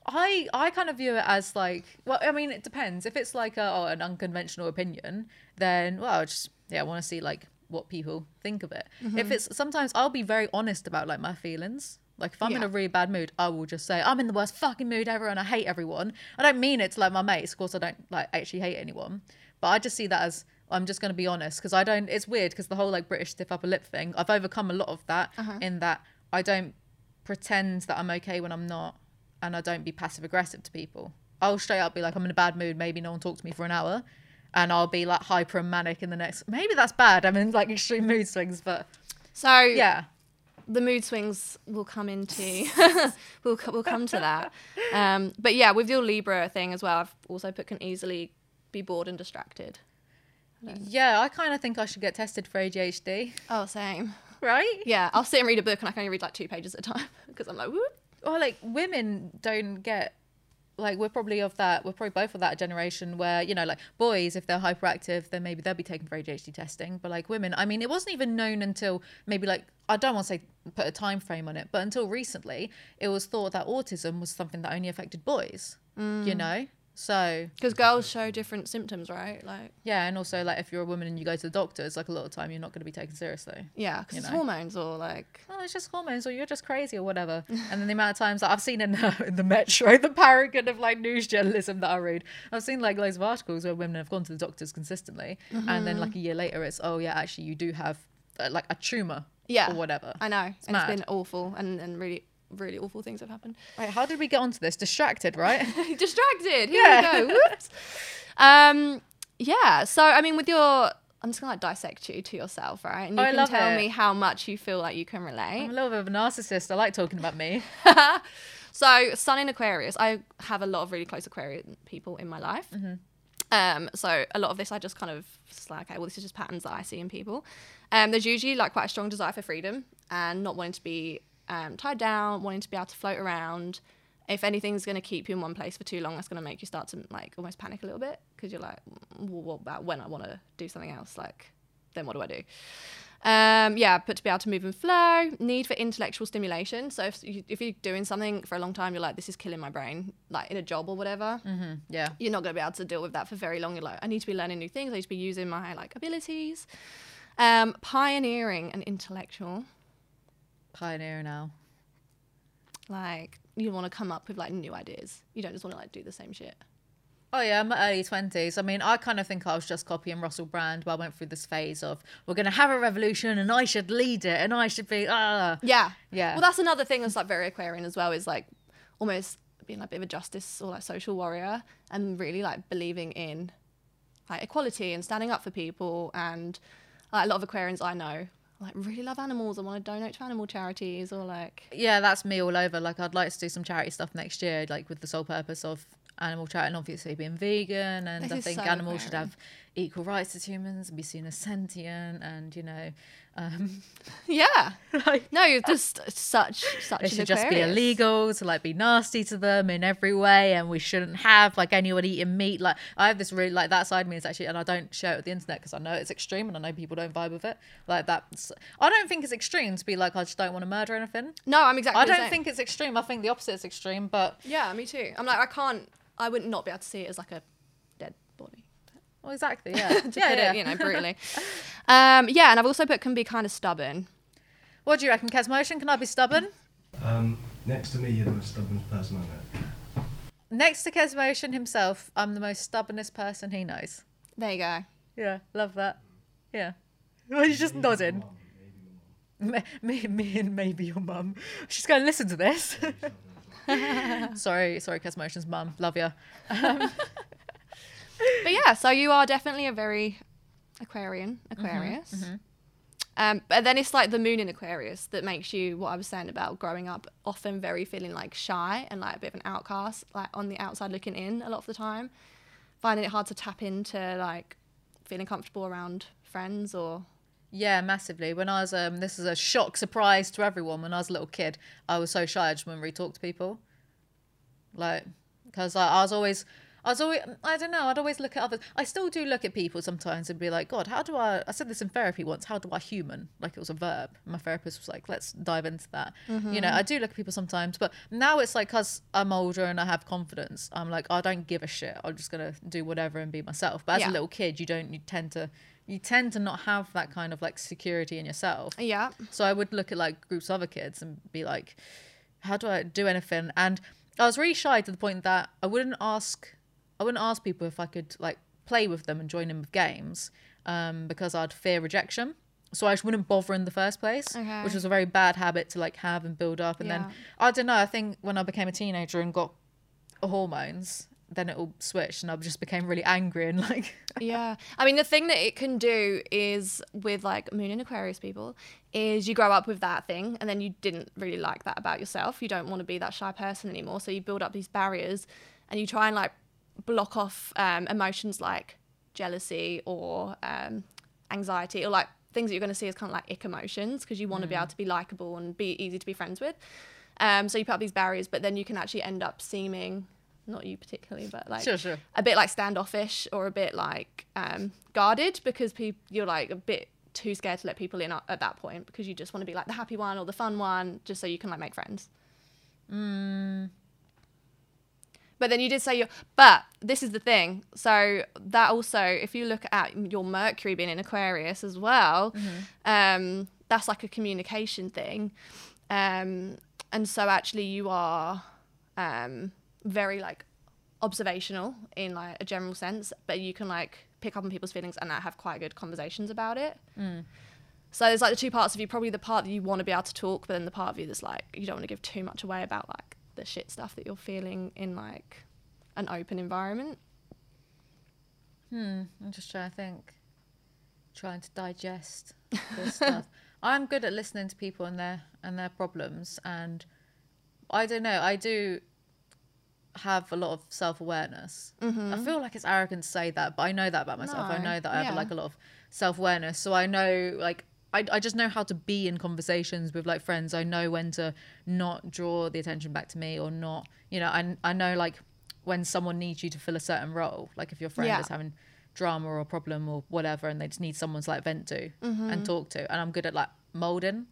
I I kind of view it as like well I mean it depends if it's like a, oh, an unconventional opinion then well I just yeah I want to see like what people think of it Mm-hmm. if it's sometimes I'll be very honest about like my feelings like if I'm in a really bad mood I will just say I'm in the worst fucking mood ever and I hate everyone I don't mean it to like my mates of course I don't like actually hate anyone but I just see that as I'm just going to be honest because I don't it's weird because the whole like British stiff upper lip thing I've overcome a lot of that Uh-huh. in that I don't pretend that I'm okay when I'm not and I don't be passive aggressive to people. I'll straight up be like, I'm in a bad mood, maybe no one talk to me for an hour. and I'll be like hyper and manic in the next. Maybe that's bad. I'm in like extreme mood swings, but So yeah, the mood swings will come into we'll we'll come to that. Um, but yeah, with your Libra thing as well, I've also put can easily be bored and distracted. Yeah. I kind of think I should get tested for ADHD, Oh, same. right? Yeah, I'll sit and read a book and I can only read like two pages at a time because I'm like, whoop. Or like women don't get like we're probably of that we're probably both of that generation where you know like boys if they're hyperactive then maybe they'll be taken for ADHD testing but like women I mean it wasn't even known until maybe like I don't want to say put a time frame on it but until recently it was thought that autism was something that only affected boys you mm. know so Because girls show different symptoms, right? Like, yeah and also like if you're a woman and you go to the doctors like a lot of time you're not going to be taken seriously yeah, because it's know. hormones or like. oh, it's just hormones, or you're just crazy, or whatever. and then the amount of times that I've seen in the, in the Metro, the paragon of like news journalism that I read, I've seen like loads of articles where women have gone to the doctors consistently, and then like a year later, it's oh yeah, actually you do have uh, like a tumor, Yeah. or whatever. I know. and it's been awful and, and really, really awful things have happened. Right, how did we get onto this? Distracted, right? Distracted. Here Yeah. we go. Whoops. Um, yeah. So, I mean, with your. I'm just gonna like dissect you to yourself, right? And you Oh, can tell it. me how much you feel like you can relate. I'm a little bit of a narcissist. I like talking about me. So, Sun in Aquarius, I have a lot of really close Aquarian people in my life. Um, so a lot of this I just kind of just like, okay, well, this is just patterns that I see in people. Um, there's usually like quite a strong desire for freedom and not wanting to be um, tied down, wanting to be able to float around. If anything's going to keep you in one place for too long, that's going to make you start to like almost panic a little bit because you're like, well, what about when I want to do something else? Like, then what do I do? Um, yeah, but to be able to move and flow, need for intellectual stimulation. So if, you, if you're doing something for a long time, you're like, this is killing my brain, like in a job or whatever, Yeah. you're not going to be able to deal with that for very long. You're like, I need to be learning new things. I need to be using my like abilities. Um, pioneering and intellectual. Pioneer now. Like you want to come up with like new ideas. You don't just want to like do the same shit. Oh yeah, I'm early twenties. I mean, I kind of think I was just copying Russell Brand, but I went through this phase of we're gonna have a revolution and I should lead it and I should be ah. Yeah. Yeah. Well, that's another thing that's like very Aquarian as well is like almost being like a bit of a justice or like social warrior and really like believing in like equality and standing up for people. And like a lot of Aquarians I know like really love animals and want to donate to animal charities or like yeah, that's me all over. Like, I'd like to do some charity stuff next year, like with the sole purpose of animal charity and obviously being vegan. And This I think so animals should have equal rights as humans and be seen as sentient. And you know, um, yeah. like, No, you're just such such it should just be illegal to like be nasty to them in every way, and we shouldn't have like anyone eating meat. Like, I have this really like that side of me is actually, and I don't share it with the internet because I know it's extreme and I know people don't vibe with it. Like that's, I don't think it's extreme to be like I just don't want to murder anything. No, I'm exactly. I don't think it's extreme. I think the opposite is extreme, but Yeah, me too. I'm like I can't. I would not be able to see it as like a. well, exactly, yeah, to yeah, put yeah. it, you know, brutally. um, yeah, and I've also put can be kind of stubborn. What do you reckon, Kes Motion? Can I be stubborn? Um, next to me, you're the most stubborn person I know. Next to Kes Motion himself, I'm the most stubbornest person he knows. There you go. Yeah, love that. Yeah. Well, you're just Maybe nodding. mum, maybe. Me, me, me and maybe your mum. She's going to listen to this. sorry, sorry, Kes Motion's mum. Love you. But yeah, so you are definitely a very Aquarian, Aquarius. Um, but then it's like the moon in Aquarius that makes you what I was saying about growing up, often very feeling like shy and like a bit of an outcast, like on the outside looking in a lot of the time, finding it hard to tap into like feeling comfortable around friends or Yeah, massively. When I was, um, this is a shock surprise to everyone. When I was a little kid, I was so shy I just wouldn't really talk to people. Like, because I, I was always, I was always, I don't know, I'd always look at others. I still do look at people sometimes and be like, God, how do I, I said this in therapy once, how do I human? Like it was a verb. My therapist was like, let's dive into that. You know, mm-hmm. I do look at people sometimes, but now it's like, because I'm older and I have confidence, I'm like, I don't give a shit. I'm just going to do whatever and be myself. But as Yeah. a little kid, you don't, you tend to, you tend to not have that kind of like security in yourself. yeah, So I would look at like groups of other kids and be like, how do I do anything? And I was really shy to the point that I wouldn't ask, I wouldn't ask people if I could like play with them and join in with games um, because I'd fear rejection. So I just wouldn't bother in the first place, Okay. which was a very bad habit to like have and build up. And Yeah. then I don't know. I think when I became a teenager and got hormones, then it all switched and I just became really angry and like yeah. I mean, the thing that it can do is with like Moon and Aquarius people is you grow up with that thing and then you didn't really like that about yourself. You don't want to be that shy person anymore. So you build up these barriers and you try and like block off um, emotions like jealousy or um, anxiety or like things that you're going to see as kind of like ick emotions because you want to be able to be likable and be easy to be friends with. Um, so you put up these barriers, but then you can actually end up seeming not you particularly, but like Sure, sure. a bit like standoffish or a bit like um, guarded because pe- you're like a bit too scared to let people in at, at that point because you just want to be like the happy one or the fun one just so you can like make friends. But then you did say your, but this is the thing. So that also, if you look at your Mercury being in Aquarius as well, um, that's like a communication thing. Um, and so actually you are um, very like observational in like a general sense, but you can like pick up on people's feelings and have quite good conversations about it. So there's like the two parts of you, probably the part that you want to be able to talk, but then the part of you that's like you don't want to give too much away about like the shit stuff that you're feeling in like an open environment. Hmm, I'm just trying to think. Trying to digest this stuff. I'm good at listening to people and their and their problems and I don't know, I do have a lot of self awareness. I feel like it's arrogant to say that, but I know that about myself. I know that I yeah. have like a lot of self awareness. So I know like I, I just know how to be in conversations with like friends. I know when to not draw the attention back to me or not, you know, I, I know like when someone needs you to fill a certain role. Like if your friend Yeah. is having drama or a problem or whatever and they just need someone to like vent to and talk to. And I'm good at like molding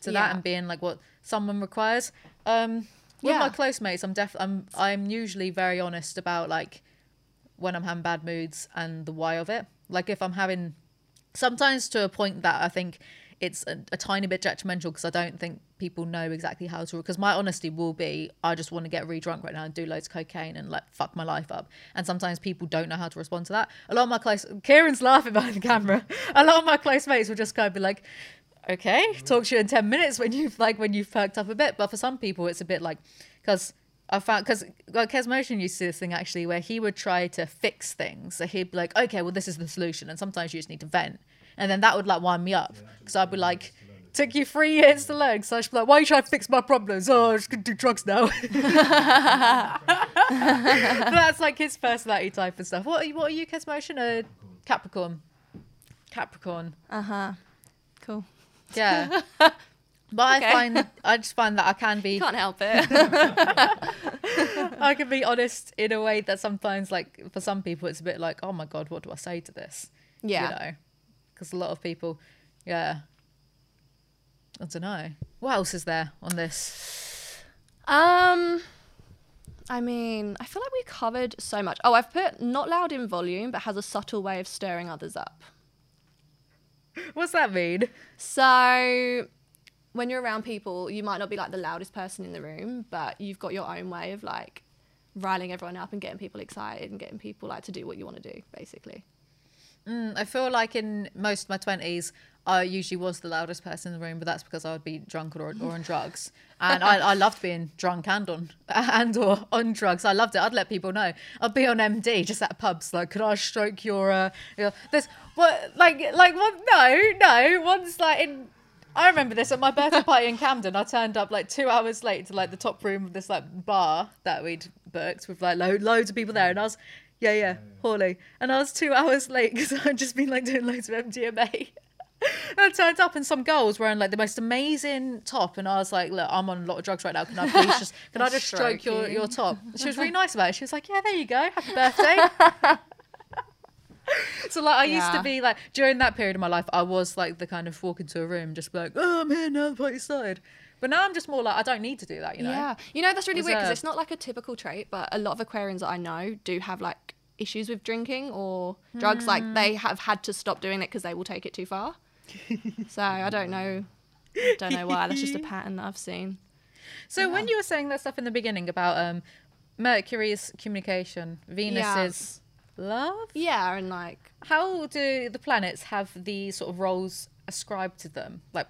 to that Mm-hmm. And being like what someone requires. Um with my close mates, I'm def I'm I'm usually very honest about like when I'm having bad moods and the why of it. Like if I'm having sometimes to a point that I think it's a, a tiny bit detrimental because I don't think people know exactly how to. Because my honesty will be, I just want to get re drunk right now and do loads of cocaine and like fuck my life up. And sometimes people don't know how to respond to that. A lot of my close, Kieran's laughing behind the camera. A lot of my close mates will just kind of be like, okay, talk to you in ten minutes when you've like when you've perked up a bit. But for some people, it's a bit like because. I found because like Kes Motion used to do this thing actually where he would try to fix things. So he'd be like, okay, well this is the solution, and sometimes you just need to vent, and then that would like wind me up because I'd be like, took you three years to learn. So I'd be like, why are you trying to fix my problems? Oh, I'm just gonna do drugs now. But that's like his personality type and stuff. What are you, what are you, Kes Motion? A Capricorn. Capricorn. Uh huh. Cool. Yeah. But I find I just find that I can be Can't help it. I can be honest in a way that sometimes like for some people it's a bit like oh my god what do I say to this yeah. you know because a lot of people yeah I don't know what else is there on this Um, I mean, I feel like we covered so much. Oh, I've put not loud in volume, but has a subtle way of stirring others up. what's that mean So, when you're around people, you might not be like the loudest person in the room, but you've got your own way of like riling everyone up and getting people excited and getting people like to do what you want to do, basically. Mm, I feel like in most of my twenties, I usually was the loudest person in the room, but that's because I would be drunk or, or on drugs, and I, I loved being drunk and on and or on drugs. I loved it. I'd let people know. I'd be on MD just at pubs, like, could I stroke your? Uh, your this what like like what? No, no. Once like in. I remember this at my birthday party in Camden. I turned up like two hours late to like the top room of this like bar that we'd booked with like lo- loads of people there, and I was, yeah, yeah, Hawley, and I was two hours late because I'd just been like doing loads of MDMA. And I turned up and some girl was wearing like the most amazing top, and I was like, "Look, I'm on a lot of drugs right now. Can I please just can I just stroke Stroke your, your top?" She was really nice about it. She was like, "Yeah, there you go. Happy birthday." so like I used to be like during that period of my life, I was like the kind of walk into a room, just be like, "Oh, I'm here now. The party started." But now I'm just more like I don't need to do that. You know. Yeah. You know, that's really weird because it's not like a typical trait, but a lot of Aquarians that I know do have like issues with drinking or drugs. Like Hmm. they have had to stop doing it because they will take it too far. so I don't know. I don't know why. That's just a pattern that I've seen. So when you were saying that stuff in the beginning about um, Mercury's communication, Venus's love, Yeah, and like how do the planets have these sort of roles ascribed to them? Like,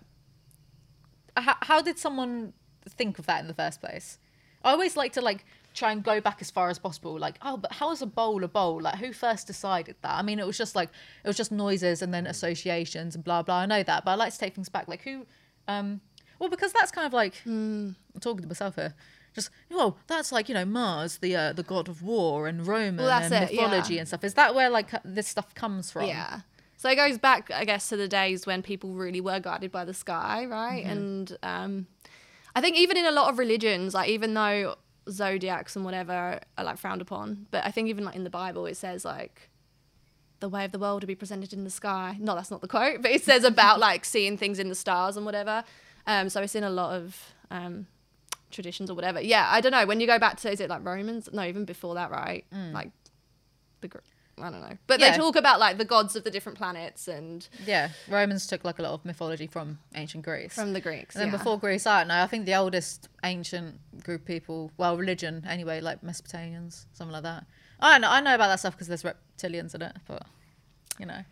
how, how did someone think of that in the first place? I always like to like try and go back as far as possible. Like, oh, but how is a bowl a bowl? Like, who first decided that? I mean, it was just like it was just noises and then associations and blah blah. I know that, but I like to take things back. Like, who? Um, well, because that's kind of like I'm talking to myself here. Just well, that's like you know Mars, the uh, the god of war and Roman Well, and it, yeah. mythology and stuff. Is that where like this stuff comes from? Yeah. So it goes back, I guess, to the days when people really were guided by the sky, Mm-hmm. right? And um, I think even in a lot of religions, like even though zodiacs and whatever are like frowned upon, but I think even like in the Bible it says like the way of the world to be presented in the sky. No, that's not the quote, but it says about like seeing things in the stars and whatever. Um, so it's in a lot of um, traditions or whatever. Yeah, I don't know. When you go back to is it like Romans? No, even before that, right? Like the I don't know. But Mm. Yeah. they talk about like the gods of the different planets and Yeah, Romans took like a lot of mythology from ancient Greece. from the Greeks. and then yeah. before Greece, I don't know. I think the oldest ancient group people, well, religion anyway, like Mesopotamians, something like that. I don't know. I know about that stuff because there's reptilians in it, but you know,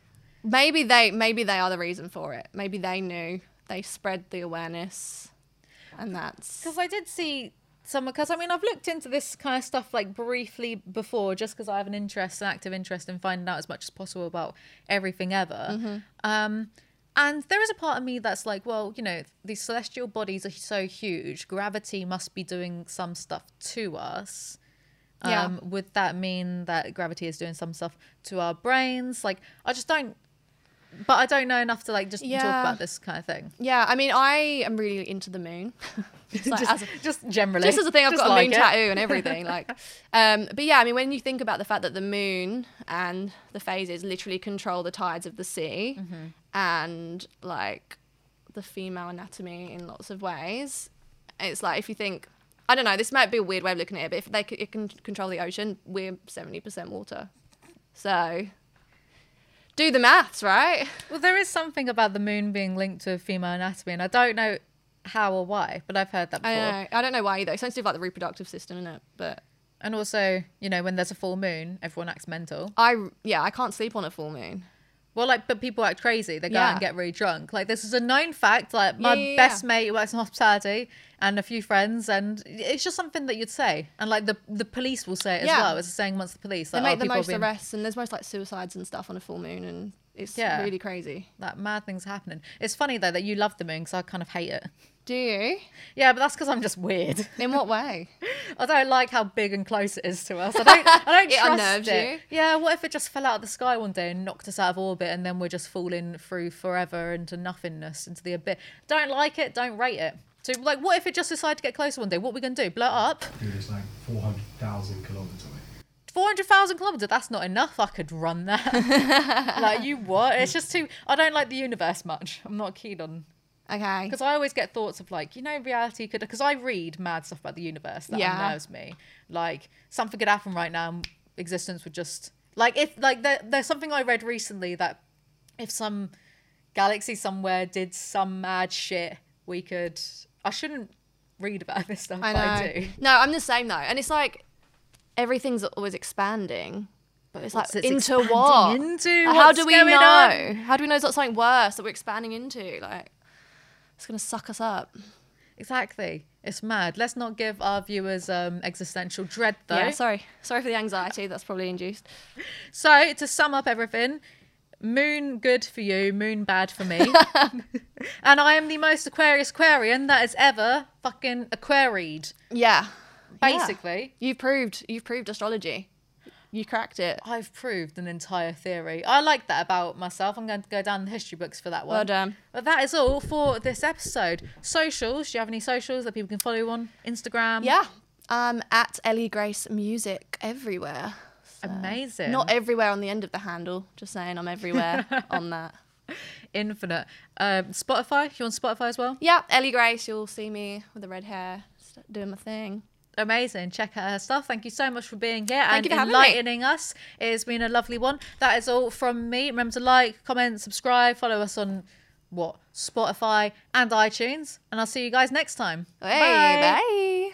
maybe they maybe they are the reason for it. Maybe they knew. They spread the awareness, and that's because I did see some. Because I mean, I've looked into this kind of stuff like briefly before, just because I have an interest, an active interest in finding out as much as possible about everything ever. Um, and there is a part of me that's like, well, you know, these celestial bodies are so huge. Gravity must be doing some stuff to us. Yeah. Um, would that mean that gravity is doing some stuff to our brains? Like, I just don't. But I don't know enough to like just talk about this kind of thing. yeah. I mean, I am really into the moon. just, like, just, a, just generally. just as a thing, I've Just got a moon it. tattoo and everything. Like, um, but yeah, I mean, when you think about the fact that the moon and the phases literally control the tides of the sea, Mm-hmm. and like the female anatomy in lots of ways, it's like if you think, I don't know, this might be a weird way of looking at it, but if they c- it can control the ocean, we're seventy percent water, so do the maths, right? Well, there is something about the moon being linked to female anatomy, and I don't know how or why, but I've heard that I before. know. I don't know why either. It's do like the reproductive system, isn't it? But And also, you know, when there's a full moon, everyone acts mental. I yeah, I can't sleep on a full moon. Well, like, but people act crazy. They go out and get really drunk. Like, this is a known fact. Like, my Yeah, yeah, best yeah. mate works in hospitality, and a few friends, and it's just something that you'd say. And like, the the police will say it as Yeah. well. It's a saying amongst the police. They Like, make oh, the most been- arrests, and there's most like suicides and stuff on a full moon, and it's Yeah. really crazy. That mad things happening. It's funny though that you love the moon because I kind of hate it. Do you? Yeah, but that's because I'm just weird. In what way? I don't like how big and close it is to us. I don't. I don't It trust unnerves it. you? Yeah. What if it just fell out of the sky one day and knocked us out of orbit, and then we're just falling through forever into nothingness, into the abyss? Don't like it. Don't rate it. So, like, what if it just decided to get closer one day? What are we gonna do? Blow it up? Dude, it's like 400,000 kilometers away. Four hundred thousand kilometers. That's not enough. I could run that. like you what? It's just too. I don't like the universe much. I'm not keen on Okay. because I always get thoughts of like, you know, reality could because I read mad stuff about the universe that Yeah. unnerves me. Like something could happen right now, and existence would just like if like there, there's something I read recently that if some galaxy somewhere did some mad shit, we could. I shouldn't read about this stuff, I but know. I do. No, I'm the same though, and it's like everything's always expanding. But it's like What's it into expanding what? into? Like, how do we know? on? How do we know it's not something worse that we're expanding into? Like, it's gonna suck us up. Exactly. It's mad. Let's not give our viewers um, existential dread though. Yeah. Sorry. Sorry for the anxiety. That's probably induced. So to sum up everything, moon good for you, moon bad for me. and I am the most Aquarius Aquarian that has ever fucking aquaried. Yeah. Basically, You've proved. You've proved astrology. You cracked it. I've proved an entire theory. I like that about myself. I'm going to go down the history books for that one. Well done. But that is all for this episode. Socials. Do you have any socials that people can follow on? Instagram? Yeah. Um, at Ellie Grace Music everywhere. Amazing. Not everywhere on the end of the handle. Just saying, I'm everywhere on that. Infinite. Um, Spotify. You on Spotify as well? Yeah, Ellie Grace. You'll see me with the red hair, doing my thing. Amazing. Check out her stuff. Thank you so much for being here Thank and having me. enlightening us. It has been a lovely one. That is all from me. Remember to like, comment, subscribe, follow us on what? Spotify and iTunes. And I'll see you guys next time. Hey, bye.